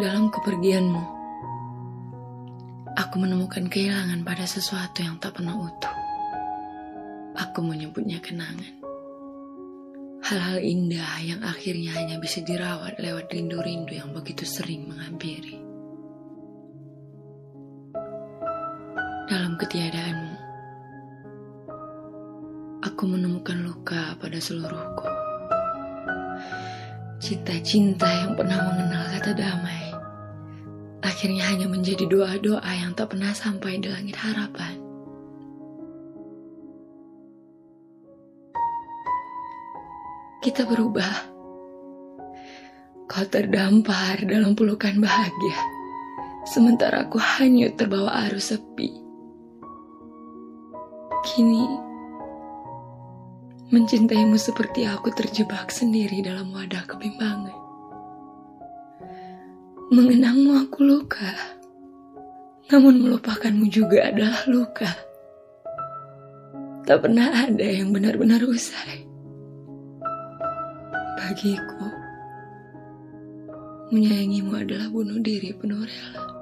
Dalam kepergianmu, aku menemukan kehilangan pada sesuatu yang tak pernah utuh. Aku menyebutnya kenangan. Hal-hal indah yang akhirnya hanya bisa dirawat lewat rindu-rindu yang begitu sering menghampiri. Dalam ketiadaanmu, aku menemukan luka pada seluruhku. Cinta-cinta yang pernah mengenal kata damai akhirnya hanya menjadi doa-doa yang tak pernah sampai di langit harapan. Kita berubah. Kau terdampar dalam pelukan bahagia, sementara aku hanyut terbawa arus sepi. Kini, mencintaimu seperti aku terjebak sendiri dalam wadah kebimbangan. Mengenangmu aku luka, namun melupakanmu juga adalah luka. Tak pernah ada yang benar-benar usai. Bagiku, menyayangimu adalah bunuh diri penuh rela.